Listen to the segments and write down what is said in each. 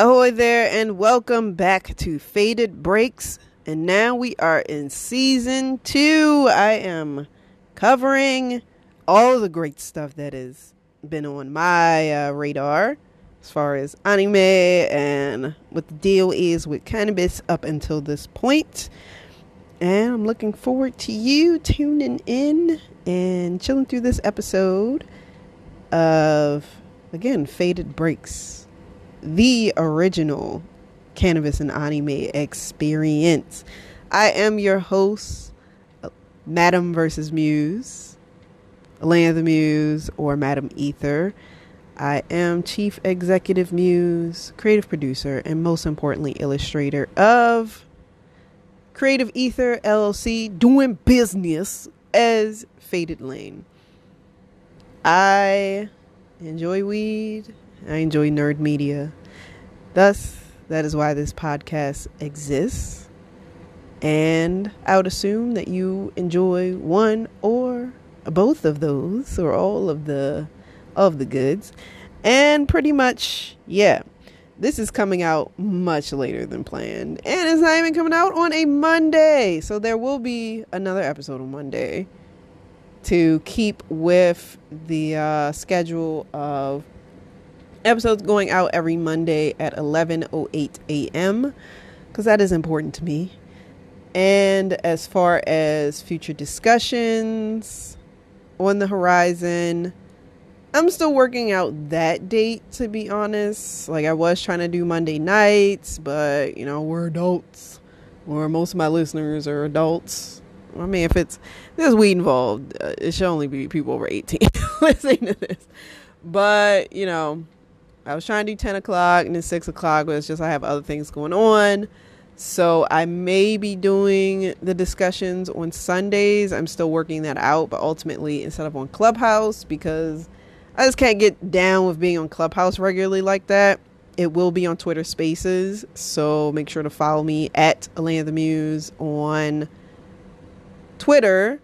Ahoy there, and welcome back to Faded Breaks. And now we are in season two. I am covering all the great stuff that has been on my uh, radar as far as anime and what the deal is with cannabis up until this point. And I'm looking forward to you tuning in and chilling through this episode of, again, Faded Breaks the original cannabis and anime experience. I am your host, Madam versus Muse, Alaina the Muse, or Madam Ether. I am Chief Executive Muse, creative producer, and most importantly, illustrator of Creative Ether LLC, doing business as Faded Lain. I enjoy weed I enjoy nerd media. Thus, that is why this podcast exists. And I would assume that you enjoy one or both of those or all of the of the goods. And pretty much, yeah. This is coming out much later than planned. And it's not even coming out on a Monday. So there will be another episode on Monday to keep with the uh, schedule of episodes going out every Monday at 11:08 a.m. because that is important to me. And as far as future discussions on the horizon, I'm still working out that date to be honest. Like I was trying to do Monday nights, but you know, we're adults or most of my listeners are adults. I mean, if it's there's weed involved, uh, it should only be people over 18 listening to this. But, you know, I was trying to do 10 o'clock and then 6 o'clock, but it's just I have other things going on. So I may be doing the discussions on Sundays. I'm still working that out, but ultimately instead of on Clubhouse because I just can't get down with being on Clubhouse regularly like that. It will be on Twitter Spaces, so make sure to follow me at Alaina the Muse on Twitter,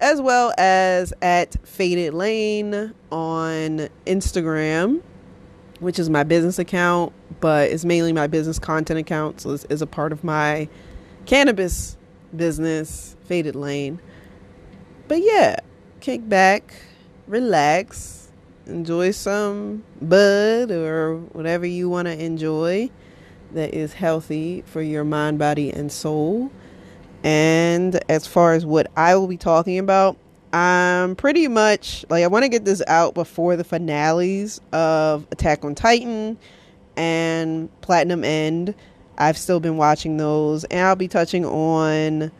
as well as at Faded Lain on Instagram which is my business account, but it's mainly my business content account. So this is a part of my cannabis business, Faded Lain. But yeah, kick back, relax, enjoy some bud or whatever you want to enjoy that is healthy for your mind, body, and soul. And as far as what I will be talking about, I'm pretty much like I want to get this out before the finales of Attack on Titan and Platinum End. I've still been watching those, and I'll be touching on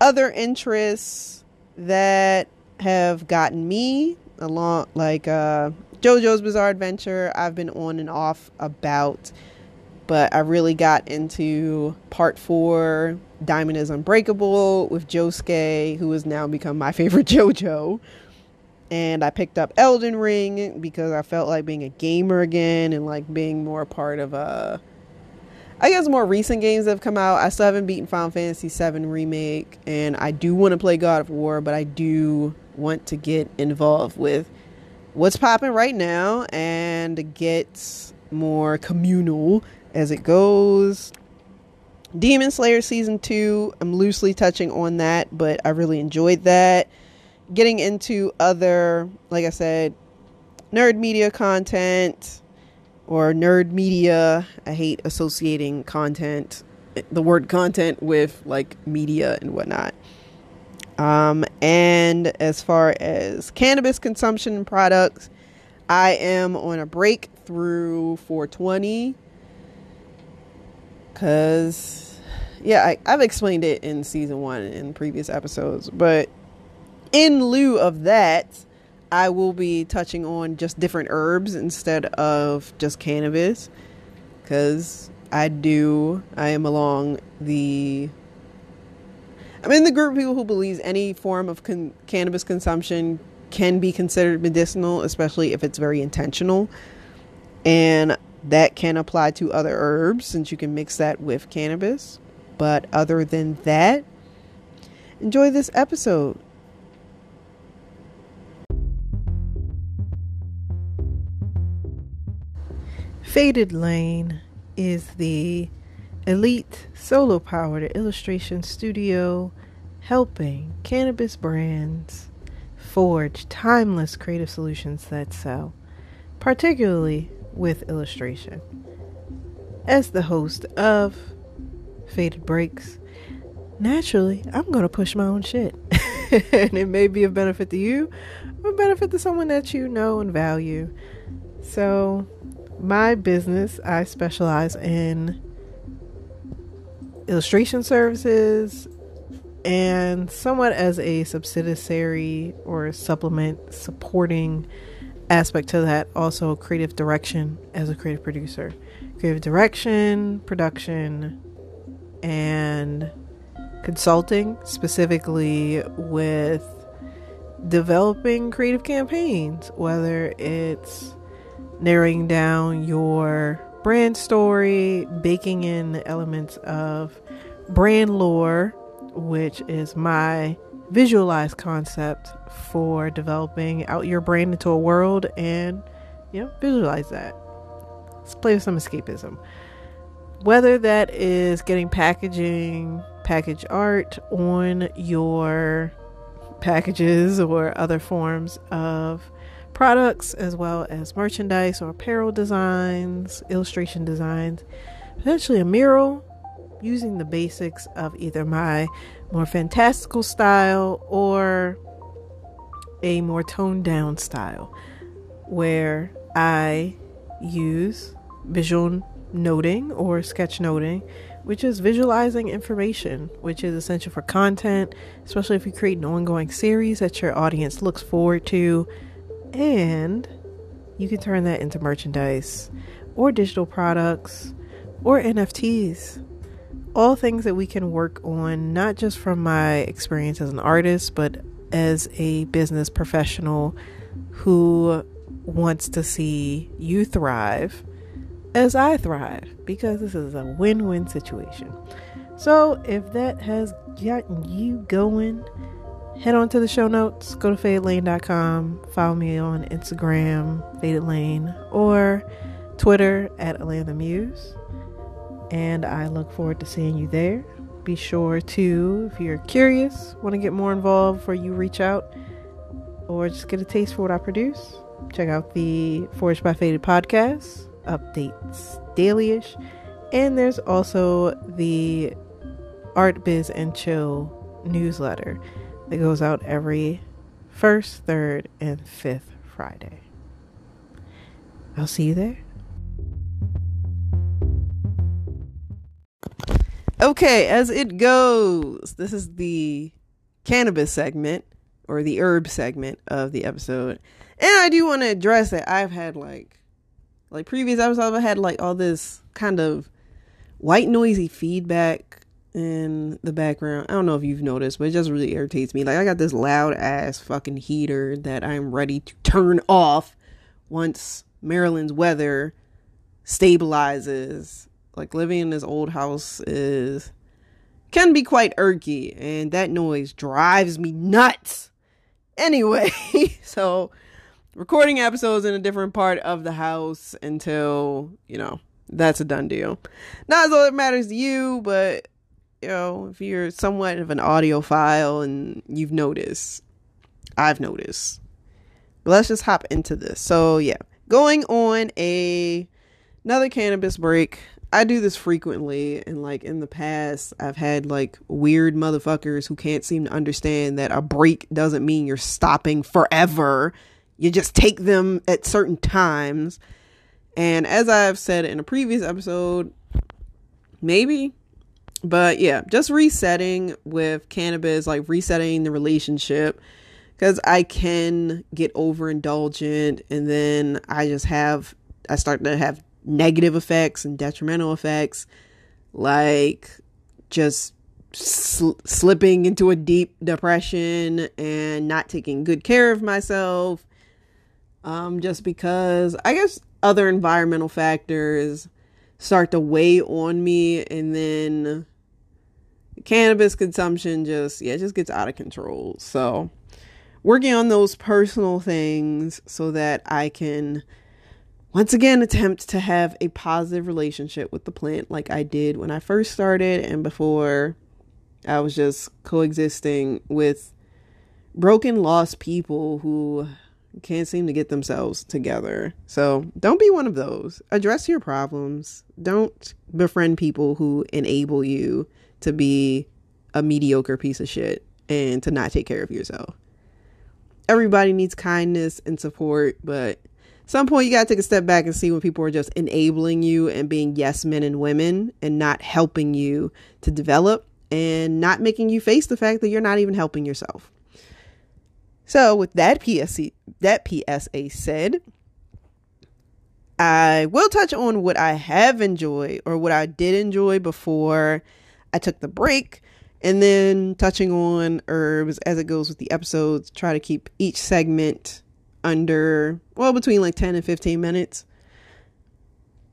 other interests that have gotten me along, like uh, JoJo's Bizarre Adventure. I've been on and off about, but I really got into part four Diamond is Unbreakable with Josuke, who has now become my favorite JoJo. And I picked up Elden Ring because I felt like being a gamer again and like being more part of a. Uh, guess more recent games that have come out. I still haven't beaten Final Fantasy VII Remake, and I do want to play God of War, but I do want to get involved with what's popping right now and get more communal as it goes. Demon Slayer season two, I'm loosely touching on that, but I really enjoyed that. Getting into other, like I said, nerd media content or nerd media. I hate associating content, the word content, with like media and whatnot. Um, and as far as cannabis consumption products, I am on a break through 420 because yeah I, i've explained it in season one in previous episodes but in lieu of that i will be touching on just different herbs instead of just cannabis. Because i do i am along the i'm in the group of people who believes any form of con- cannabis consumption can be considered medicinal especially if it's very intentional. And that can apply to other herbs since you can mix that with cannabis. But other than that, enjoy this episode. Faded Lane is the elite solo powered illustration studio helping cannabis brands forge timeless creative solutions that sell, particularly with illustration. As the host of Faded Breaks, naturally, I'm going to push my own shit. and it may be a benefit to you or a benefit to someone that you know and value. So, my business, I specialize in illustration services and somewhat as a subsidiary or supplement supporting aspect to that also creative direction as a creative producer. Creative direction production and consulting specifically with developing creative campaigns whether it's narrowing down your brand story baking in the elements of brand lore which is my visualized concept for developing out your brain into a world and you know visualize that. Let's play with some escapism. Whether that is getting packaging package art on your packages or other forms of products as well as merchandise or apparel designs illustration designs potentially a mural using the basics of either my more fantastical style or a more toned down style where I use visual noting or sketch noting, which is visualizing information, which is essential for content, especially if you create an ongoing series that your audience looks forward to. And you can turn that into merchandise or digital products or NFTs all things that we can work on, not just from my experience as an artist, but as a business professional who wants to see you thrive as I thrive because this is a win win situation. So, if that has gotten you going, head on to the show notes, go to fadedlain.com, follow me on Instagram, Faded Lain, or Twitter at Alaina Muse and I look forward to seeing you there. Be sure to, if you're curious, want to get more involved, before you reach out or just get a taste for what I produce, check out the Forged by Faded podcast, updates dailyish, and there's also the Art Biz and Chill newsletter that goes out every first, third, and fifth Friday. I'll see you there. Okay, as it goes, this is the cannabis segment or the herb segment of the episode. And I do want to address that I've had like like previous episodes I've had like all this kind of white noisy feedback in the background. I don't know if you've noticed, but it just really irritates me. Like I got this loud ass fucking heater that I'm ready to turn off once Maryland's weather stabilizes like living in this old house is can be quite irky and that noise drives me nuts. Anyway, so recording episodes in a different part of the house until, you know, that's a done deal. Not as though it matters to you, but you know, if you're somewhat of an audiophile and you've noticed, I've noticed. Let's just hop into this. So yeah, going on a another cannabis break. I do this frequently, and like in the past, I've had like weird motherfuckers who can't seem to understand that a break doesn't mean you're stopping forever. You just take them at certain times. And as I've said in a previous episode, maybe, but yeah, just resetting with cannabis, like resetting the relationship because I can get overindulgent and then I just have, I start to have negative effects and detrimental effects, like just sl- slipping into a deep depression and not taking good care of myself. Um, just because I guess other environmental factors start to weigh on me, and then cannabis consumption just, yeah, just gets out of control. So, working on those personal things so that I can once again attempt to have a positive relationship with the plant like I did when I first started and before I was just coexisting with broken, lost people who can't seem to get themselves together. So don't be one of those. Address your problems. Don't befriend people who enable you to be a mediocre piece of shit and to not take care of yourself. Everybody needs kindness and support, but some point you got to take a step back and see when people are just enabling you and being yes men and women and not helping you to develop and not making you face the fact that you're not even helping yourself. So, with that PSC, that PSA said, I will touch on what I have enjoyed or what I did enjoy before I took the break, and then touching on herbs as it goes with the episodes. Try to keep each segment under, well, between like 10 and 15 minutes.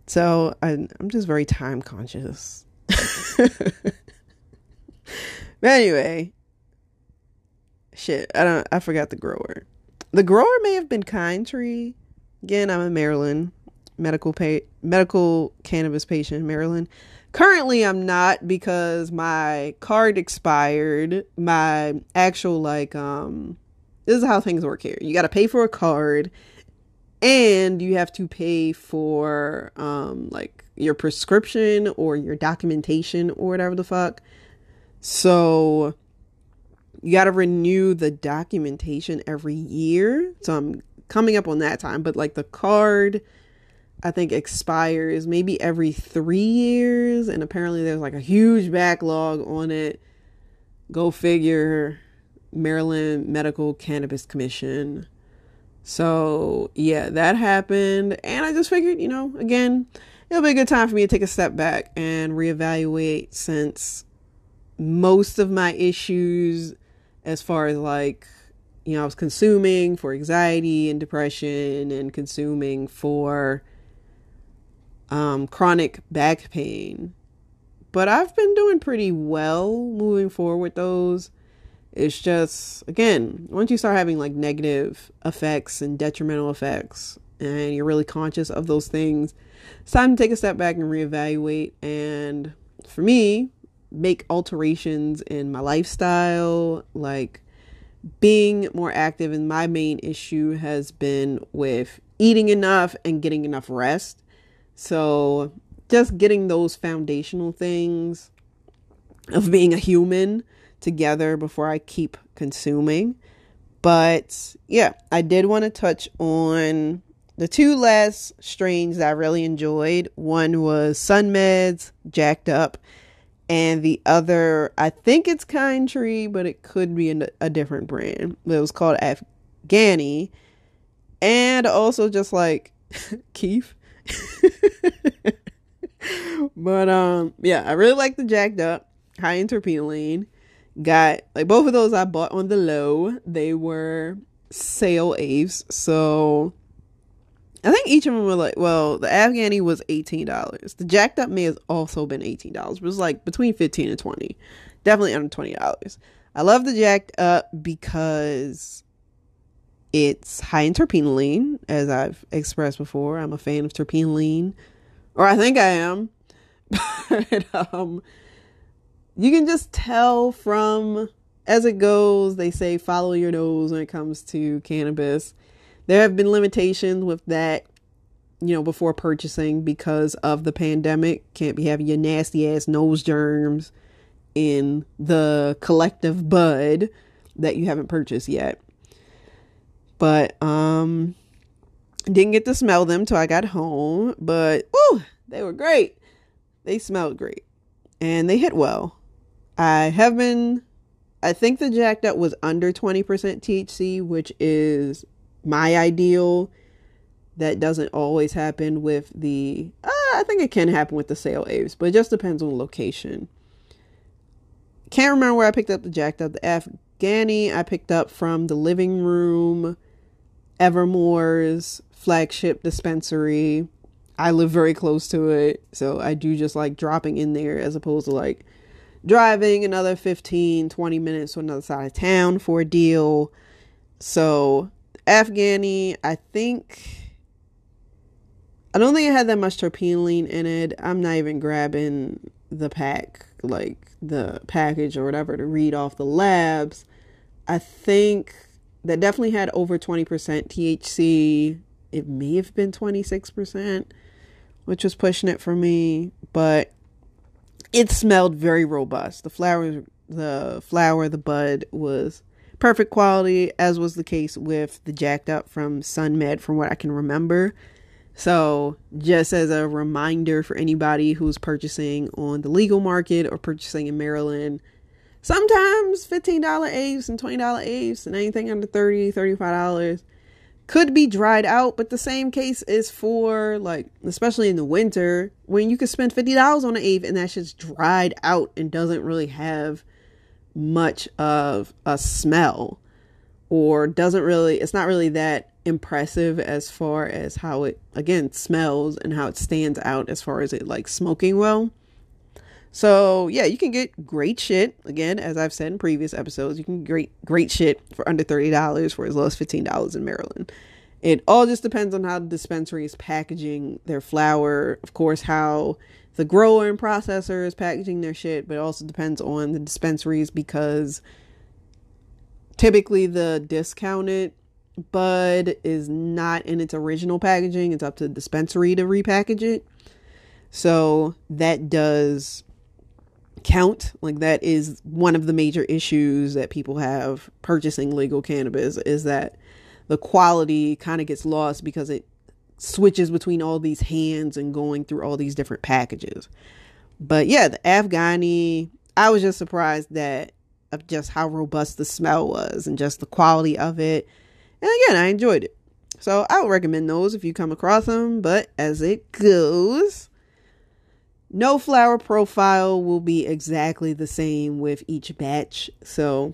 So, I, I'm just very time conscious. anyway, shit, I don't I forgot the grower. The grower may have been Kind Tree. Again, I'm in Maryland, medical pay, medical cannabis patient Maryland. Currently, I'm not because my card expired. My actual like um, this is how things work here. You got to pay for a card, and you have to pay for um like your prescription or your documentation or whatever the fuck. So you got to renew the documentation every year. So I'm coming up on that time, but like the card I think expires maybe every 3 years and apparently there's like a huge backlog on it. Go figure. Maryland Medical Cannabis Commission. So, yeah, that happened and I just figured, you know, again, it'll be a good time for me to take a step back and reevaluate since most of my issues as far as like you know I was consuming for anxiety and depression and consuming for um, chronic back pain. But I've been doing pretty well moving forward with those. It's just again, once you start having like negative effects and detrimental effects and you're really conscious of those things, it's time to take a step back and reevaluate and for me, make alterations in my lifestyle, like being more active. And my main issue has been with eating enough and getting enough rest. So, just getting those foundational things of being a human together before I keep consuming. But yeah, I did want to touch on the two last strains that I really enjoyed. One was Sun Meds, Jacked Up, and the other I think it's Kind Tree, but it could be a, different brand. It was called Afghani, and also just like keef. but um, yeah, I really like the jacked up high in terpinolene. Got like both of those I bought on the low. They were sale aves, so I think each of them were like, well, the Afghani was $18. The Jacked Up may has also been $18, but it was like between 15 and 20 Definitely under $20. I love the Jacked Up because it's high in terpinolene, as I've expressed before. I'm a fan of terpinolene, or I think I am. but um, you can just tell from as it goes, they say follow your nose when it comes to cannabis there have been limitations with that, you know, before purchasing because of the pandemic. Can't be having your nasty ass nose germs in the collective bud that you haven't purchased yet. But um didn't get to smell them till I got home, but ooh, they were great. They smelled great. And they hit well. I have been I think the jacked up was under 20% THC, which is my ideal. That doesn't always happen with the. Uh, I think it can happen with the sale aves, but it just depends on location. Can't remember where I picked up the jacked up. The Afghani I picked up from the living room, Evermore's flagship dispensary. I live very close to it, so I do just like dropping in there as opposed to like driving another 15, 20 minutes to another side of town for a deal. So Afghani, I think I don't think it had that much terpinolene in it. I'm not even grabbing the pack, like the package or whatever, to read off the labs. I think that definitely had over 20% THC. It may have been 26%, which was pushing it for me, but it smelled very robust. The flower, the flower, the bud was perfect quality, as was the case with the jacked up from Sun Med, from what I can remember. So, just as a reminder for anybody who's purchasing on the legal market or purchasing in Maryland, sometimes $15 apes and $20 apes and anything under $30, $35 could be dried out, but the same case is for like, especially in the winter, when you could spend $50 on an ape and that's just dried out and doesn't really have much of a smell or doesn't really, it's not really that impressive as far as how it again smells and how it stands out as far as it like smoking well. So yeah, you can get great shit. Again, as I've said in previous episodes, you can get great great shit for under thirty dollars for as low as fifteen dollars in Maryland. It all just depends on how the dispensary is packaging their flower, of course, how the grower and processor is packaging their shit, but it also depends on the dispensaries because typically the discounted bud is not in its original packaging. It's up to the dispensary to repackage it. So that does count. Like that is one of the major issues that people have purchasing legal cannabis is that the quality kind of gets lost because it switches between all these hands and going through all these different packages. But yeah, the Afghani, I was just surprised that of just how robust the smell was and just the quality of it and again, I enjoyed it. So I would recommend those if you come across them. But as it goes, no flower profile will be exactly the same with each batch. So,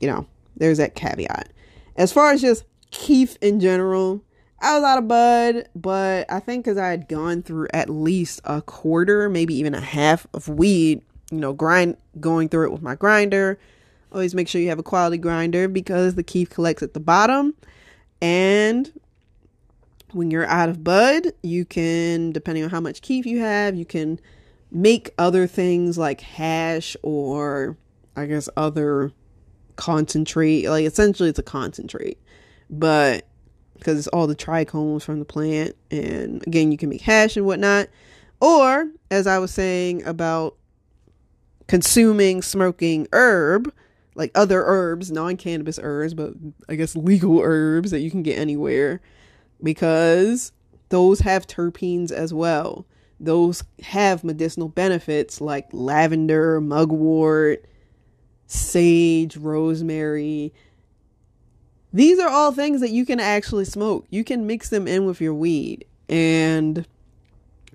you know, there's that caveat. As far as just Keef in general, I was out of bud, but I think because I had gone through at least a quarter, maybe even a half of weed, you know, grind going through it with my grinder, Always make sure you have a quality grinder because the keef collects at the bottom. And when you're out of bud, you can, depending on how much keef you have, you can make other things like hash or I guess other concentrate. Like essentially, it's a concentrate, but because it's all the trichomes from the plant, and again, you can make hash and whatnot. Or, as I was saying about consuming smoking herb, like other herbs, non cannabis herbs, but I guess legal herbs that you can get anywhere because those have terpenes as well. Those have medicinal benefits like lavender, mugwort, sage, rosemary. These are all things that you can actually smoke. You can mix them in with your weed. And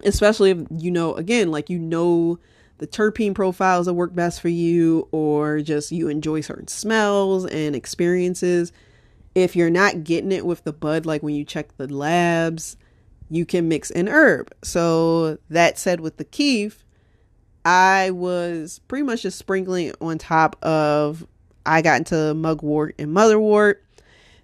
especially if you know, again, like you know the terpene profiles that work best for you, or just you enjoy certain smells and experiences. If you're not getting it with the bud, like when you check the labs, you can mix an herb. So, that said, with the keef, I was pretty much just sprinkling on top of, I got into mugwort and motherwort.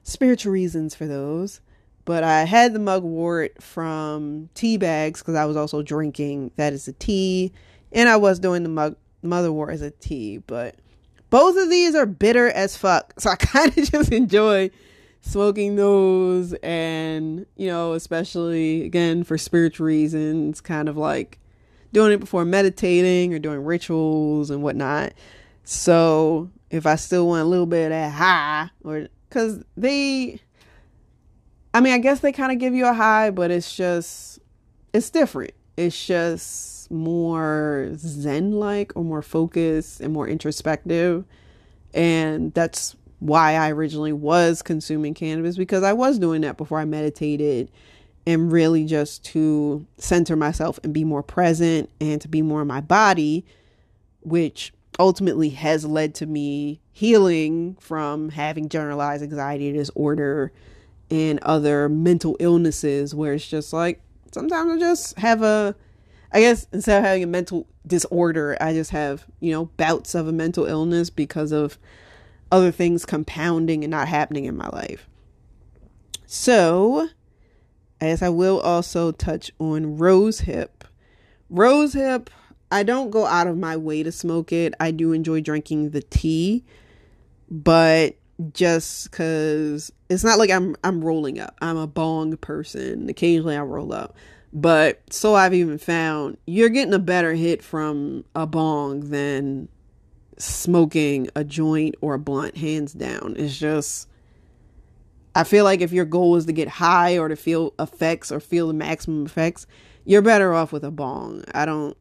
Spiritual reasons for those. But I had the mugwort from tea bags because I was also drinking that is a tea and I was doing the mug- motherwort as a tea, but both of these are bitter as fuck. So I kind of just enjoy smoking those and, you know, especially again for spiritual reasons, kind of like doing it before meditating or doing rituals and whatnot. So if I still want a little bit of that high, or because they, I mean, I guess they kind of give you a high, but it's just, it's different. It's just, more zen like or more focused and more introspective. And that's why I originally was consuming cannabis because I was doing that before I meditated and really just to center myself and be more present and to be more in my body, which ultimately has led to me healing from having generalized anxiety disorder and other mental illnesses where it's just like sometimes I just have a I guess instead of having a mental disorder, I just have, you know, bouts of a mental illness because of other things compounding and not happening in my life. So, as I will also touch on rose hip. Rose hip, I don't go out of my way to smoke it. I do enjoy drinking the tea, but just cuz it's not like I'm I'm rolling up. I'm a bong person. Occasionally I roll up. But so I've even found you're getting a better hit from a bong than smoking a joint or a blunt hands down. It's just I feel like if your goal is to get high or to feel effects or feel the maximum effects, you're better off with a bong. I don't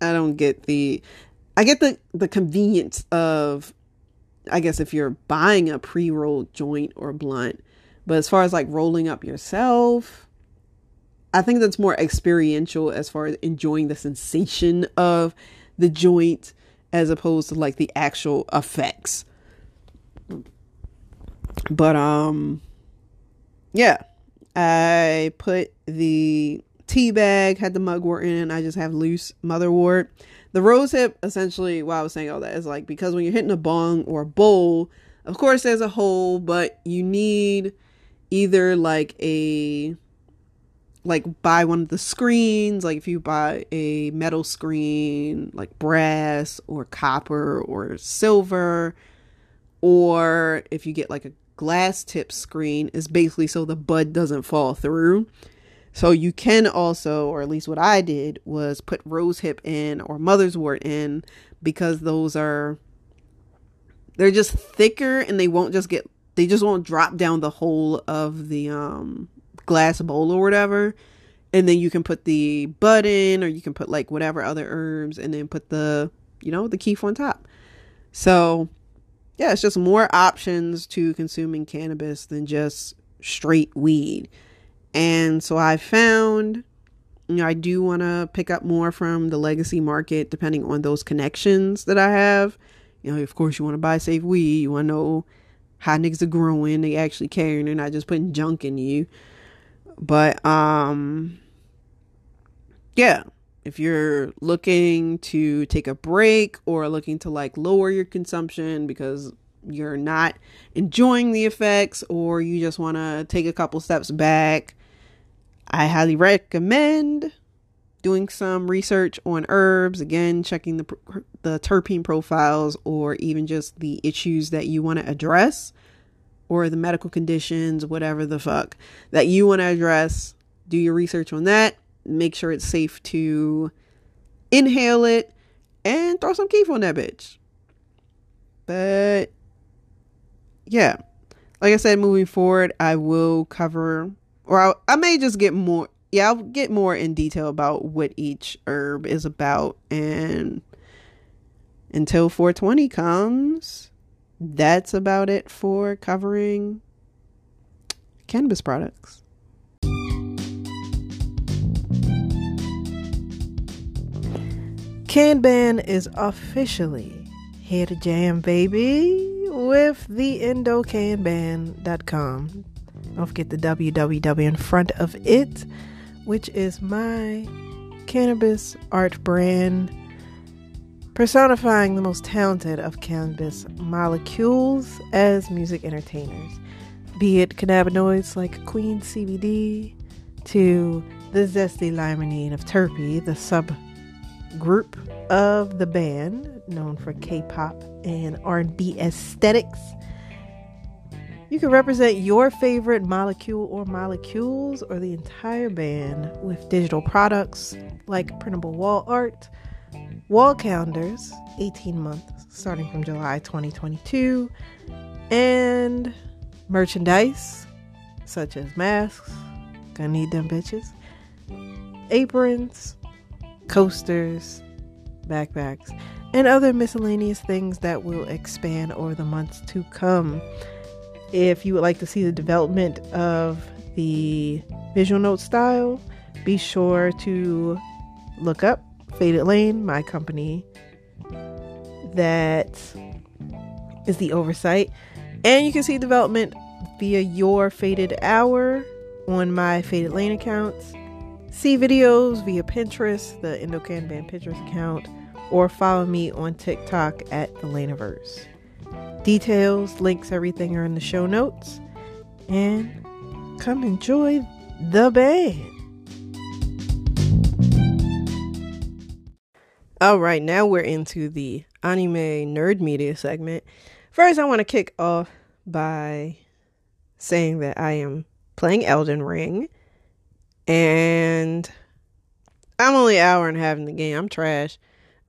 I don't get the I get the the convenience of I guess if you're buying a pre-rolled joint or blunt, but as far as like rolling up yourself, I think that's more experiential as far as enjoying the sensation of the joint as opposed to like the actual effects. But um yeah, I put the tea bag, had the mugwort in, I just have loose motherwort. The rose hip, essentially, why I was saying all that is like because when you're hitting a bong or a bowl, of course there's a hole, but you need either like a like buy one of the screens like if you buy a metal screen like brass or copper or silver or if you get like a glass tip screen is basically so the bud doesn't fall through. So you can also or at least what i did was put rose hip in or mother's wort in because those are they're just thicker and they won't just get they just won't drop down the whole of the um glass bowl or whatever. And then you can put the bud in, or you can put like whatever other herbs, and then put the, you know, the keef on top. So, yeah, it's just more options to consuming cannabis than just straight weed. And so I found, you know, I do want to pick up more from the legacy market depending on those connections that I have. You know, of course, you want to buy safe weed. You want to know how niggas are growing. They actually care and they're not just putting junk in you. But um yeah, if you're looking to take a break or looking to like lower your consumption because you're not enjoying the effects or you just want to take a couple steps back, I highly recommend doing some research on herbs. Again checking the the terpene profiles or even just the issues that you want to address or the medical conditions, whatever the fuck that you want to address. Do your research on that. Make sure it's safe to inhale it and throw some keef on that bitch. But yeah, like I said, moving forward, I will cover, or I'll, I may just get more. Yeah, I'll get more in detail about what each herb is about. And until 420 comes, that's about it for covering cannabis products. CannBand is officially here to jam, baby, with the endocannband.com. Don't forget the www in front of it, which is my cannabis art brand personifying the most talented of cannabis molecules as music entertainers, be it cannabinoids like Queen CBD to the zesty limonene of Terpy, the subgroup of the band known for K-pop and R&B aesthetics. You can represent your favorite molecule or molecules or the entire band with digital products like printable wall art, wall calendars, 18 months starting from July 2022, and merchandise such as masks, gonna need them bitches, aprons, coasters, backpacks, and other miscellaneous things that will expand over the months to come. If you would like to see the development of the visual note style, be sure to look up Faded Lain, my company that is the oversight. And you can see development via your Faded Hour on my Faded Lain accounts. See videos via Pinterest, the EndoCann Band Pinterest account, or follow me on TikTok at the Lainaverse. Details, links, everything are in the show notes. And come enjoy the band. All right, now we're into the anime nerd media segment. First, I want to kick off by saying that I am playing Elden Ring and I'm only an hour and a half in the game. I'm trash.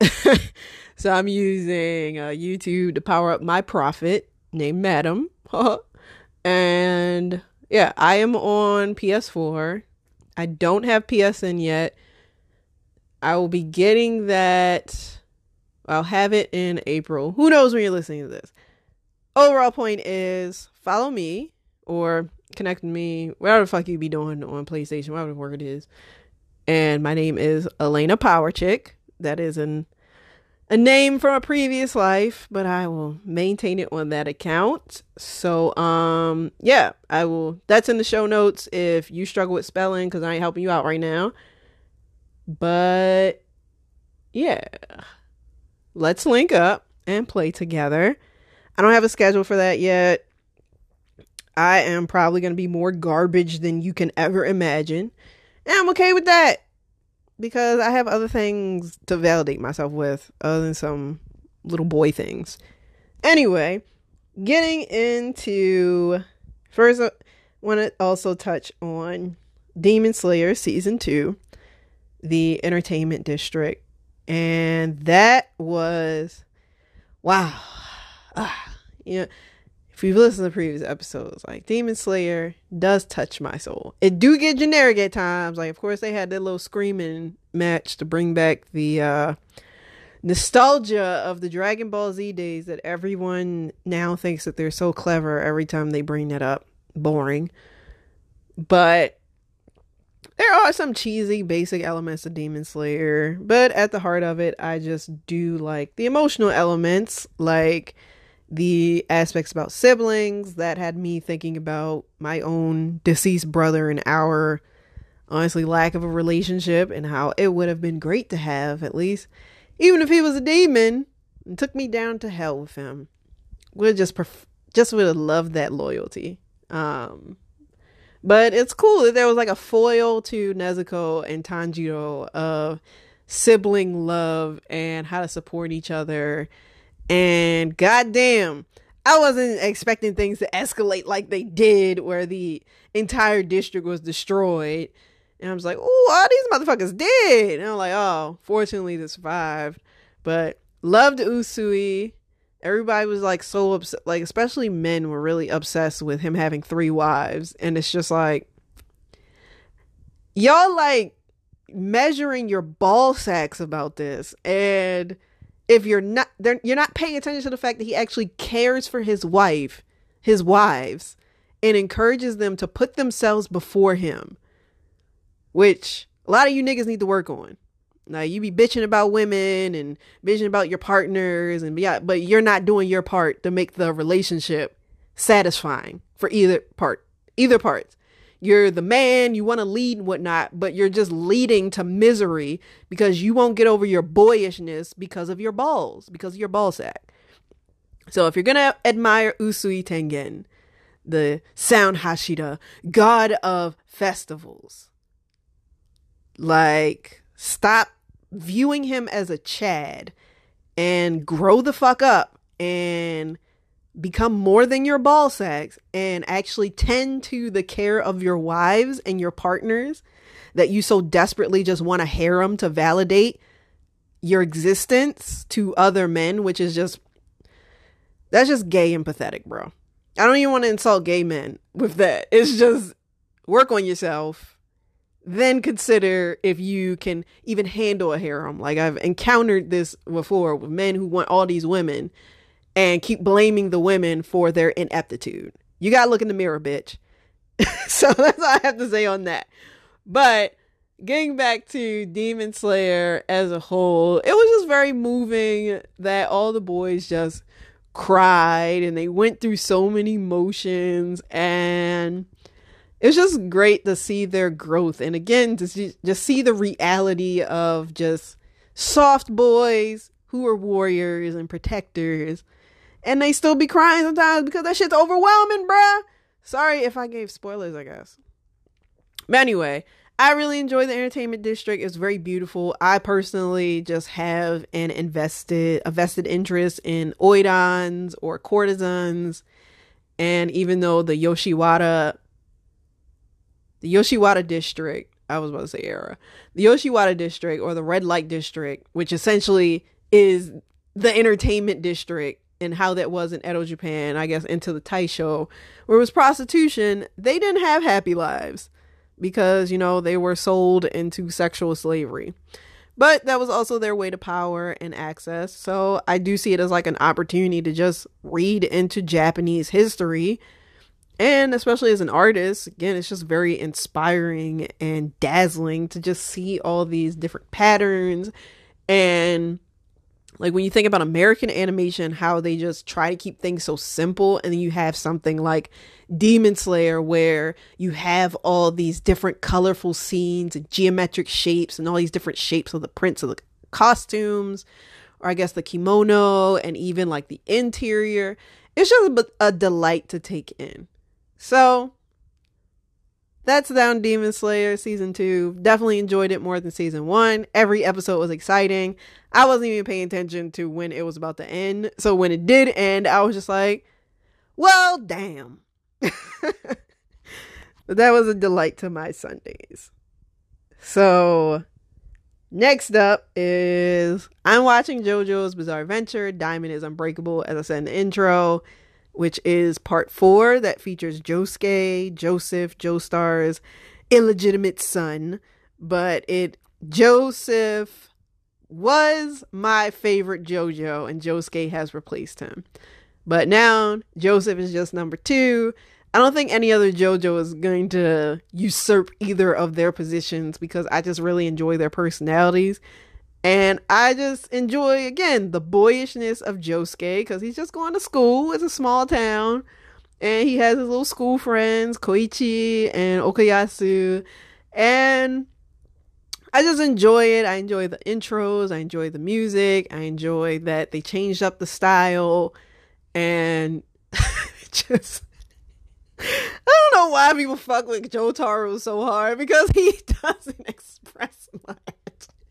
so I'm using uh, YouTube to power up my prophet named Madam. and yeah, I am on PS4. I don't have PSN yet. I will be getting that. I'll have it in April. Who knows when you're listening to this? Overall point is follow me or connect me, whatever the fuck you be doing on PlayStation, whatever the work it is. And my name is Alaina Power Chick. That is an a name from a previous life, but I will maintain it on that account. So, um, yeah, I will. That's in the show notes if you struggle with spelling because I ain't helping you out right now. But yeah, let's link up and play together. I don't have a schedule for that yet. I am probably going to be more garbage than you can ever imagine. And I'm okay with that because I have other things to validate myself with other than some little boy things. Anyway, getting into first, I want to also touch on Demon Slayer season two, the Entertainment District, and that was wow. Ah, you know, if you've listened to previous episodes, like Demon Slayer does touch my soul. It do get generic at times. Like, of course, they had that little screaming match to bring back the uh, nostalgia of the Dragon Ball Z days that everyone now thinks that they're so clever every time they bring that up. Boring. But there are some cheesy basic elements of Demon Slayer, but at the heart of it, I just do like the emotional elements, like the aspects about siblings that had me thinking about my own deceased brother and our honestly lack of a relationship and how it would have been great to have at least even if he was a demon and took me down to hell with him. Would just pref- just would have loved that loyalty. Um but it's cool that there was like a foil to Nezuko and Tanjiro of sibling love and how to support each other and goddamn, I wasn't expecting things to escalate like they did, where the entire district was destroyed. And I was like, oh, all these motherfuckers dead. And I'm like, oh, fortunately they survived. But loved Uzui. Everybody was like so upset, like especially men were really obsessed with him having three wives. And it's just like, y'all like measuring your ball sacks about this. And if you're not you're not paying attention to the fact that he actually cares for his wife, his wives, and encourages them to put themselves before him, which a lot of you niggas need to work on. Now you be bitching about women and bitching about your partners and yeah, but you're not doing your part to make the relationship satisfying for either part, either parts you're the man, you want to lead and whatnot, but you're just leading to misery because you won't get over your boyishness because of your balls, because of your ball sack. So if you're gonna admire Uzui Tengen, the Sound Hashira, god of festivals, like stop viewing him as a Chad and grow the fuck up and become more than your ball sacks and actually tend to the care of your wives and your partners that you so desperately just want a harem to validate your existence to other men, which is just that's just gay and pathetic, bro. I don't even want to insult gay men with that. It's just work on yourself. Then consider if you can even handle a harem. Like I've encountered this before with men who want all these women and keep blaming the women for their ineptitude. You gotta look in the mirror, bitch. so that's all I have to say on that. But getting back to Demon Slayer as a whole, it was just very moving that all the boys just cried and they went through so many emotions and it was just great to see their growth and again to see, just see the reality of just soft boys who are warriors and protectors and they still be crying sometimes because that shit's overwhelming, bruh. Sorry if I gave spoilers, I guess. But anyway, I really enjoy the entertainment district. It's very beautiful. I personally just have an invested a vested interest in oirans or courtesans. And even though the Yoshiwara the Yoshiwara district, I was about to say era, the Yoshiwara district or the red light district, which essentially is the entertainment district and how that was in Edo, Japan, I guess into the Taisho, where it was prostitution, they didn't have happy lives because, you know, they were sold into sexual slavery. But that was also their way to power and access. So I do see it as like an opportunity to just read into Japanese history. And especially as an artist, again, it's just very inspiring and dazzling to just see all these different patterns and like when you think about American animation, how they just try to keep things so simple, and then you have something like Demon Slayer where you have all these different colorful scenes and geometric shapes and all these different shapes of the prints of the costumes, or I guess the kimono, and even like the interior. It's just a delight to take in. So that's down Demon Slayer season two. Definitely enjoyed it more than season one. Every episode was exciting. I wasn't even paying attention to when it was about to end. So when it did end, I was just like, well, damn. that was a delight to my Sundays. So next up is I'm watching JoJo's Bizarre Adventure. Diamond is Unbreakable, as I said in the intro which is part four that features Josuke, Joseph, Joestar's illegitimate son. But it, Joseph was my favorite JoJo, and Josuke has replaced him. But now Joseph is just number two. I don't think any other JoJo is going to usurp either of their positions because I just really enjoy their personalities. And I just enjoy again the boyishness of Josuke because he's just going to school. It's a small town, and he has his little school friends Koichi and Okuyasu, and I just enjoy it. I enjoy the intros. I enjoy the music. I enjoy that they changed up the style, and just. I don't know why people fuck with Jotaro so hard because he doesn't express much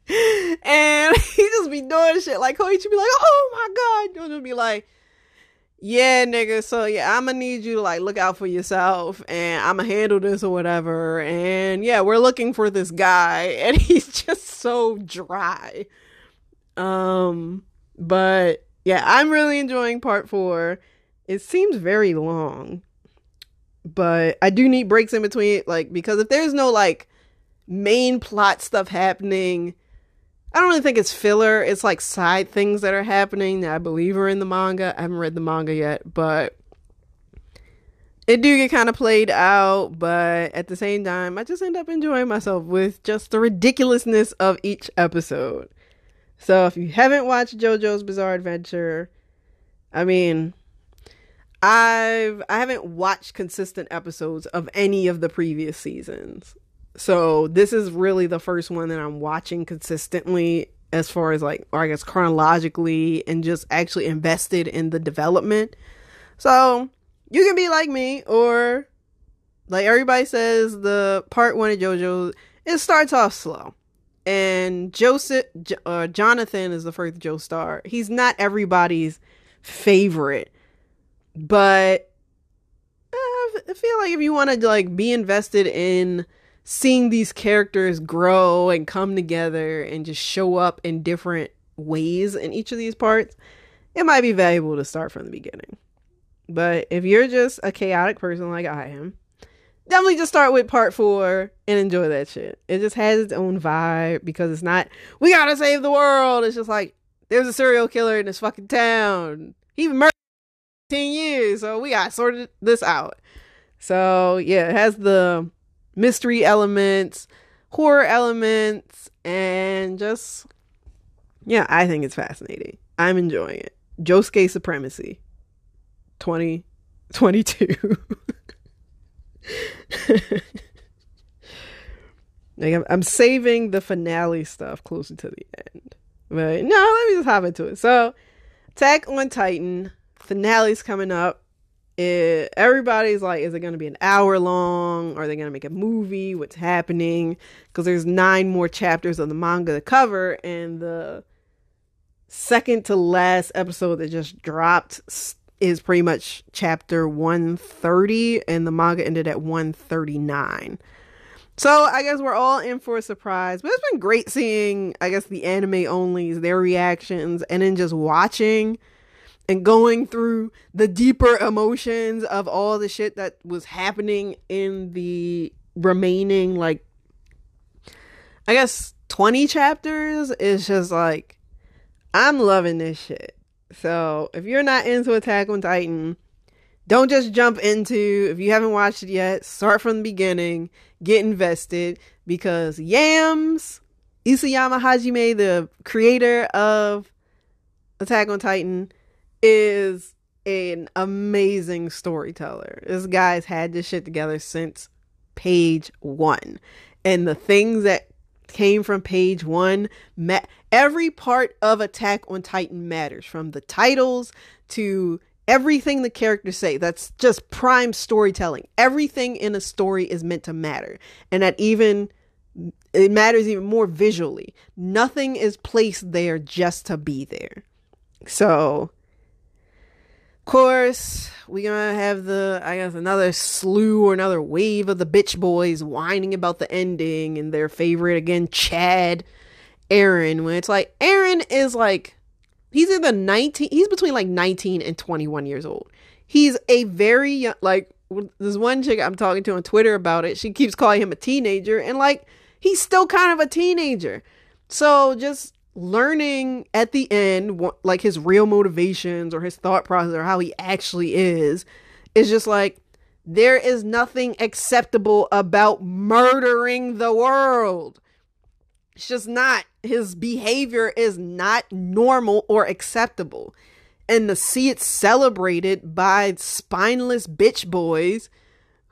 and he just be doing shit like Koichi be like, oh my god, you'll just be like, yeah, nigga. So yeah, I'm gonna need you to like look out for yourself, and I'm gonna handle this or whatever. And yeah, we're looking for this guy, and he's just so dry. Um, but yeah, I'm really enjoying part four. It seems very long, but I do need breaks in between, like because if there's no like main plot stuff happening I don't really think it's filler. It's like side things that are happening that I believe are in the manga. I haven't read the manga yet, but it do get kind of played out, but at the same time, I just end up enjoying myself with just the ridiculousness of each episode. So if you haven't watched JoJo's Bizarre Adventure, I mean, I've I haven't watched consistent episodes of any of the previous seasons. So this is really the first one that I'm watching consistently as far as like or I guess chronologically and just actually invested in the development. So you can be like me or like everybody says the part 1 of JoJo it starts off slow. And Joseph uh, Jonathan is the first Joestar. He's not everybody's favorite, but uh, I feel like if you want to like be invested in seeing these characters grow and come together and just show up in different ways in each of these parts, it might be valuable to start from the beginning. But if you're just a chaotic person like I am, definitely just start with part four and enjoy that shit. It just has its own vibe because it's not, we gotta save the world. It's just like, there's a serial killer in this fucking town. He murdered 10 years, so we gotta sort this out. So, yeah, it has the mystery elements, horror elements, and just yeah, I think it's fascinating. I'm enjoying it. Josuke Supremacy 2022. like I'm, I'm saving the finale stuff closer to the end. But no, let me just hop into it. So, Attack on Titan finale's coming up it, everybody's like, is it going to be an hour long? Are they going to make a movie? What's happening? Because there's nine more chapters of the manga to cover, and the second to last episode that just dropped is pretty much chapter 130, and the manga ended at 139. So I guess we're all in for a surprise, but it's been great seeing, I guess, the anime onlys, their reactions, and then just watching and going through the deeper emotions of all the shit that was happening in the remaining like I guess 20 chapters is just like I'm loving this shit. So, if you're not into Attack on Titan, don't just jump into if you haven't watched it yet, start from the beginning, get invested because Yams Isayama Hajime, the creator of Attack on Titan, is an amazing storyteller. This guy's had this shit together since page one. And the things that came from page one, ma- every part of Attack on Titan matters from the titles to everything the characters say. That's just prime storytelling. Everything in a story is meant to matter. And that even it matters even more visually. Nothing is placed there just to be there. So course, we're gonna have the I guess another slew or another wave of the bitch boys whining about the ending and their favorite again, Chad, Eren, When it's like Eren is like he's in the 19 he's between like 19 and 21 years old. He's a very young like this one chick I'm talking to on Twitter about it. She keeps calling him a teenager and like he's still kind of a teenager. So just learning at the end what, like his real motivations or his thought process or how he actually is is just like there is nothing acceptable about murdering the world. It's just not. His behavior is not normal or acceptable. And to see it celebrated by spineless bitch boys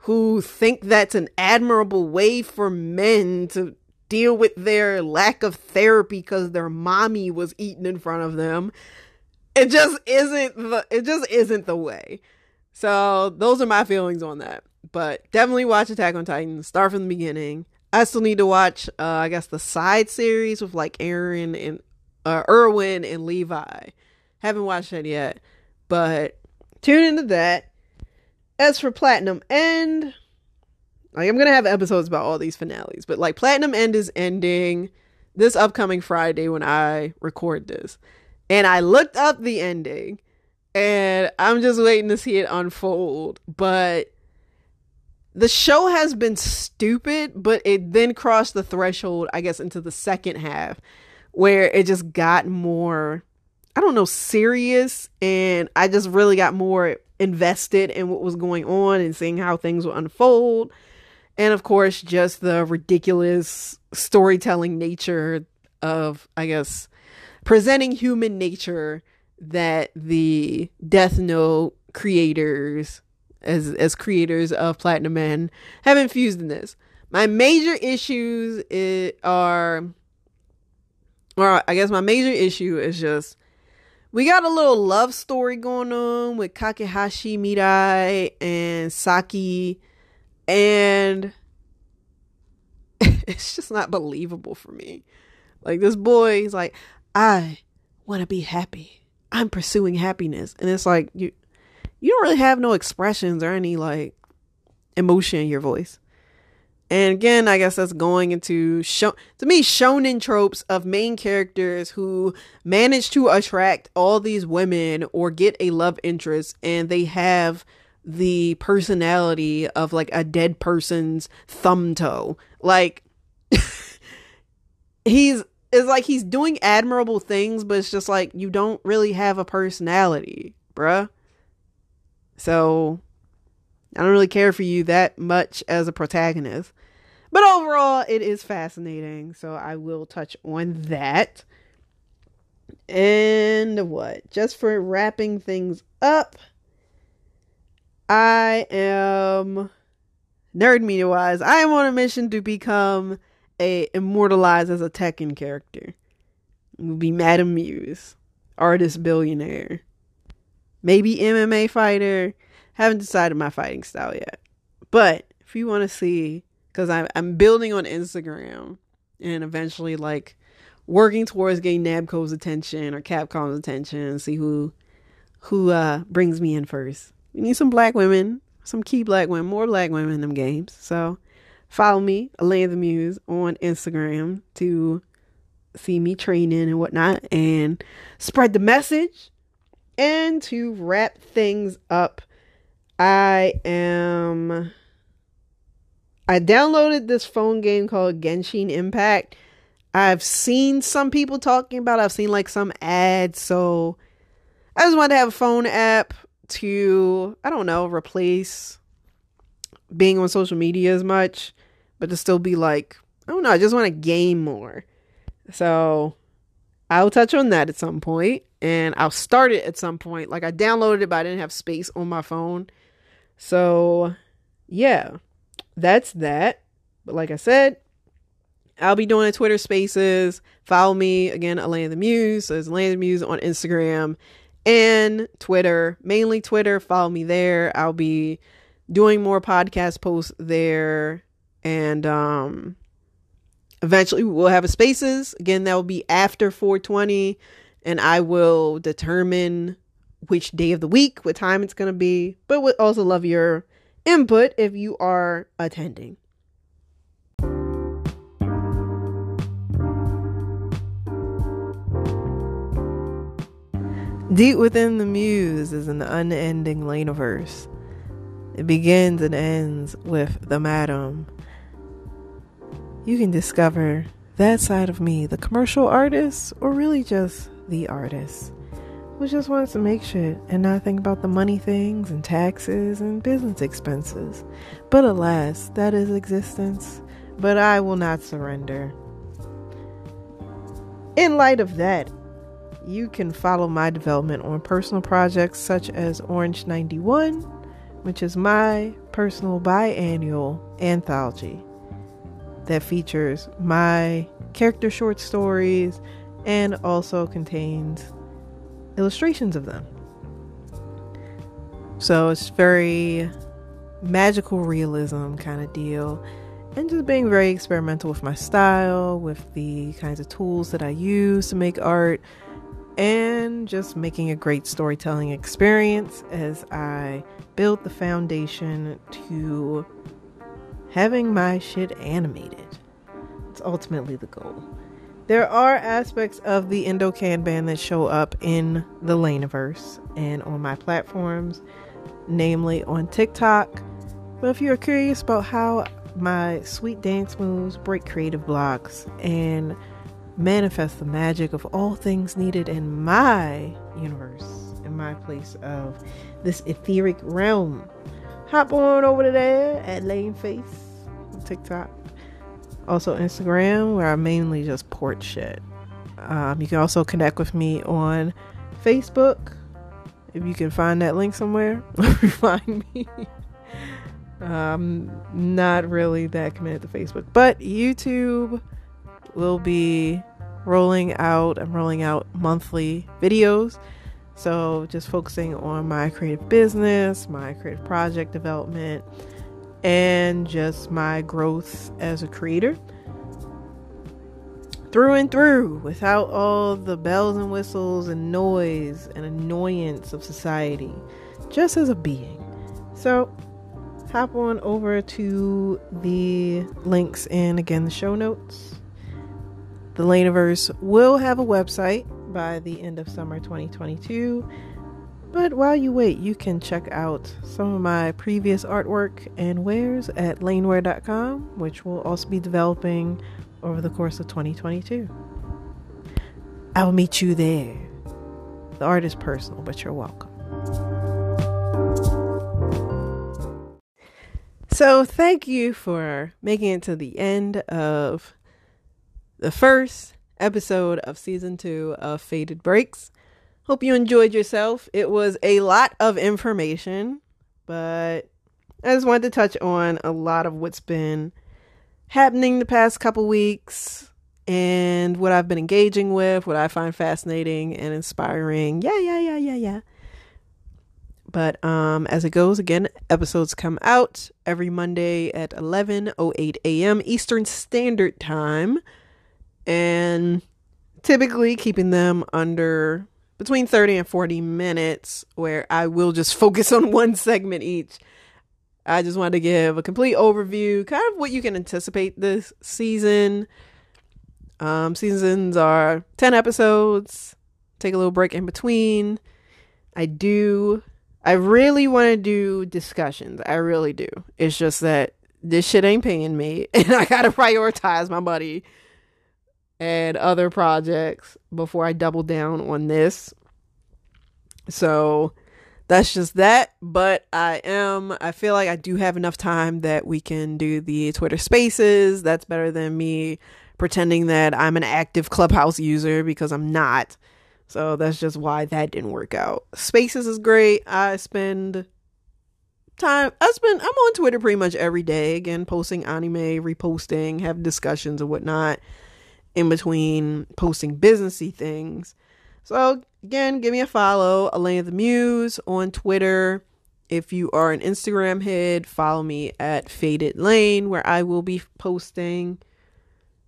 who think that's an admirable way for men to deal with their lack of therapy because their mommy was eating in front of them. It just isn't the it just isn't the way. So those are my feelings on that. But definitely watch Attack on Titan. Start from the beginning. I still need to watch uh, I guess the side series with like Eren and uh Erwin and Levi. Haven't watched that yet. But tune into that. As for Platinum End, like I'm gonna have episodes about all these finales, but like Platinum End is ending this upcoming Friday when I record this. And I looked up the ending and I'm just waiting to see it unfold. But the show has been stupid, but it then crossed the threshold, I guess, into the second half where it just got more, I don't know, serious. And I just really got more invested in what was going on and seeing how things would unfold and of course just the ridiculous storytelling nature of i guess presenting human nature that the death note creators as as creators of platinum end have infused in this. My major issues are or i guess my major issue is just we got a little love story going on with kakehashi mirai and saki and it's just not believable for me. Like this boy, he's like, I want to be happy. I'm pursuing happiness. And it's like you you don't really have no expressions or any like emotion in your voice. And again, I guess that's going into show to me shonen tropes of main characters who manage to attract all these women or get a love interest and they have the personality of like a dead person's thumb toe. Like he's it's like he's doing admirable things, but it's just like you don't really have a personality, bruh. So I don't really care for you that much as a protagonist. But overall, it is fascinating. So I will touch on that. And what? Just for wrapping things up, I am nerd media wise, I am on a mission to become a immortalized as a Tekken character. Would be Madame Muse, artist billionaire. Maybe MMA fighter. Haven't decided my fighting style yet. But if you want to see, because I'm, I'm building on Instagram and eventually like working towards getting Namco's attention or Capcom's attention, see who who uh brings me in first. We need some black women, some key black women, more black women in them games. So follow me, Alaina the Muse, on Instagram to see me training and whatnot and spread the message. And to wrap things up, I am. I downloaded this phone game called Genshin Impact. I've seen some people talking about it. I've seen like some ads, so I just wanted to have a phone app to I don't know, replace being on social media as much, but to still be like, I don't know, I just want to game more. So I'll touch on that at some point and I'll start it at some point. Like I downloaded it, but I didn't have space on my phone. So yeah, that's that. But like I said, I'll be doing Twitter spaces. Follow me again, Alaina the Muse. So it's Alaina the Muse on Instagram and Twitter, mainly Twitter. Follow me there. I'll be doing more podcast posts there. And um eventually we'll have a spaces. Again, that will be after 420. And I will determine which day of the week, what time it's gonna be, but would also love your input if you are attending. Deep within the muse is an unending Lainaverse. It begins and ends with the madam. You can discover that side of me, the commercial artist, or really just the artist who just wants to make shit and not think about the money things and taxes and business expenses. But alas, that is existence. But I will not surrender. In light of that, you can follow my development on personal projects such as Orange 91, which is my personal biannual anthology that features my character short stories and also contains illustrations of them. So it's very magical realism kind of deal and just being very experimental with my style, with the kinds of tools that I use to make art and just making a great storytelling experience as I build the foundation to having my shit animated. It's ultimately the goal. There are aspects of the EndoCann Band that show up in the Lainaverse and on my platforms, namely on TikTok. But if you're curious about how my sweet dance moves break creative blocks and manifest the magic of all things needed in my universe, in my place of this etheric realm. Hop on over to there at Lane Face TikTok. Also Instagram, where I mainly just port shit. Um, you can also connect with me on Facebook. If you can find that link somewhere, find me. I'm not really that committed to Facebook, but YouTube will be rolling out. I'm rolling out monthly videos. So just focusing on my creative business, my creative project development, and just my growth as a creator. Through and through, without all the bells and whistles and noise and annoyance of society, just as a being. So, hop on over to the links in again the show notes the Lainaverse will have a website by the end of summer 2022. But while you wait, you can check out some of my previous artwork and wares at laneware.com, which will also be developing over the course of 2022. I'll meet you there. The art is personal, but you're welcome. So, thank you for making it to the end of the first episode of season two of Faded Breaks. Hope you enjoyed yourself. It was a lot of information, but I just wanted to touch on a lot of what's been happening the past couple weeks and what I've been engaging with, what I find fascinating and inspiring. Yeah, yeah, yeah, yeah, yeah. But um, as it goes, again, episodes come out every Monday at 11:08 a.m. Eastern Standard Time, and typically keeping them under between 30 and 40 minutes, where I will just focus on one segment each. I just wanted to give a complete overview, kind of what you can anticipate this season. Um, seasons are 10 episodes. Take a little break in between. I do I really want to do discussions. I really do. It's just that this shit ain't paying me and I got to prioritize my money and other projects before I double down on this. So that's just that. But I am, I feel like I do have enough time that we can do the Twitter spaces. That's better than me pretending that I'm an active Clubhouse user because I'm not. So that's just why that didn't work out. Spaces is great. I spend time I spend I'm on Twitter pretty much every day, again, posting anime, reposting, have discussions and whatnot in between posting businessy things. So again, give me a follow, Alaina the Muse on Twitter. If you are an Instagram head, follow me at Faded Lain, where I will be posting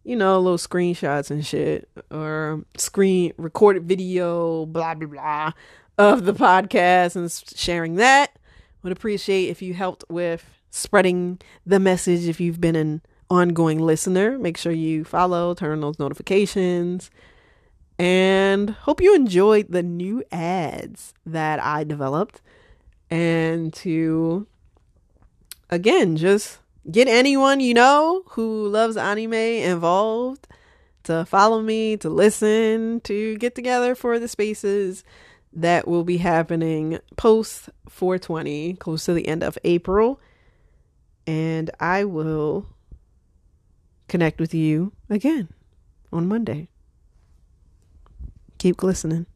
you know, little screenshots and shit or screen recorded video, blah, blah, blah, of the podcast and sharing that. Would appreciate if you helped with spreading the message. If you've been an ongoing listener, make sure you follow, turn on those notifications, and hope you enjoyed the new ads that I developed. And to, again, just get anyone you know who loves anime involved to follow me, to listen, to get together for the spaces that will be happening post 420, close to the end of April. And I will connect with you again on Monday. Keep listening.